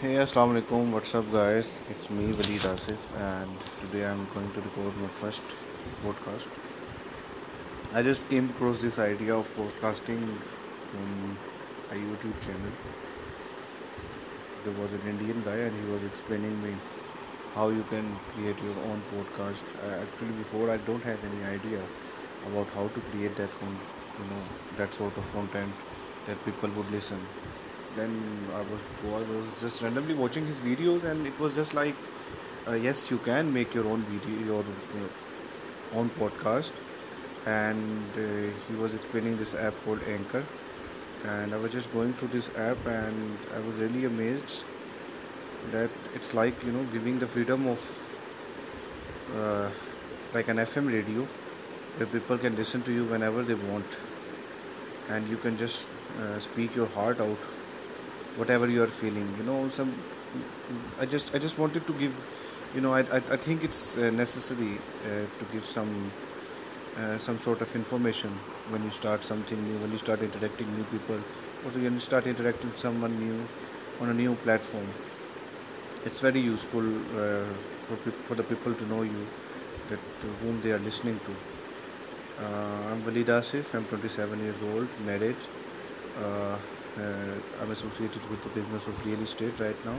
Hey, assalamu alaikum. What's up, guys? It's me, Waleed Asif, and today I'm going to record my first podcast. I just came across this idea of podcasting from a YouTube channel. There was an Indian guy, and he was explaining me how you can create your own podcast. Uh, actually, before I don't have any idea about how to create that, con- you know, that sort of content that people would listen. Then I was I was just randomly watching his videos, and it was just like, uh, yes, you can make your own video, your uh, own podcast. And uh, he was explaining this app called Anchor, and I was just going through this app, and I was really amazed that it's like you know giving the freedom of uh, like an FM radio where people can listen to you whenever they want, and you can just uh, speak your heart out whatever you are feeling you know some i just i just wanted to give you know i i, I think it's uh, necessary uh, to give some uh, some sort of information when you start something new when you start interacting new people or when you start interacting with someone new on a new platform it's very useful uh, for, peop- for the people to know you that to whom they are listening to uh, i'm Walid Asif. i'm 27 years old married uh, uh, I'm associated with the business of real estate right now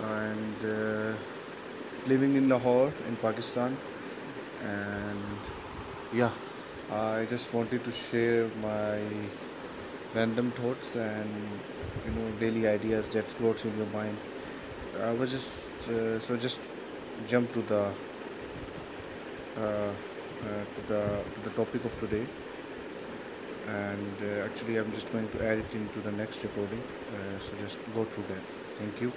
and uh, living in Lahore in Pakistan. And yeah, I just wanted to share my random thoughts and you know daily ideas that floats in your mind. I was just uh, so just jump to the uh, uh, to the to the topic of today and uh, actually I'm just going to add it into the next recording. Uh, so just go through that. Thank you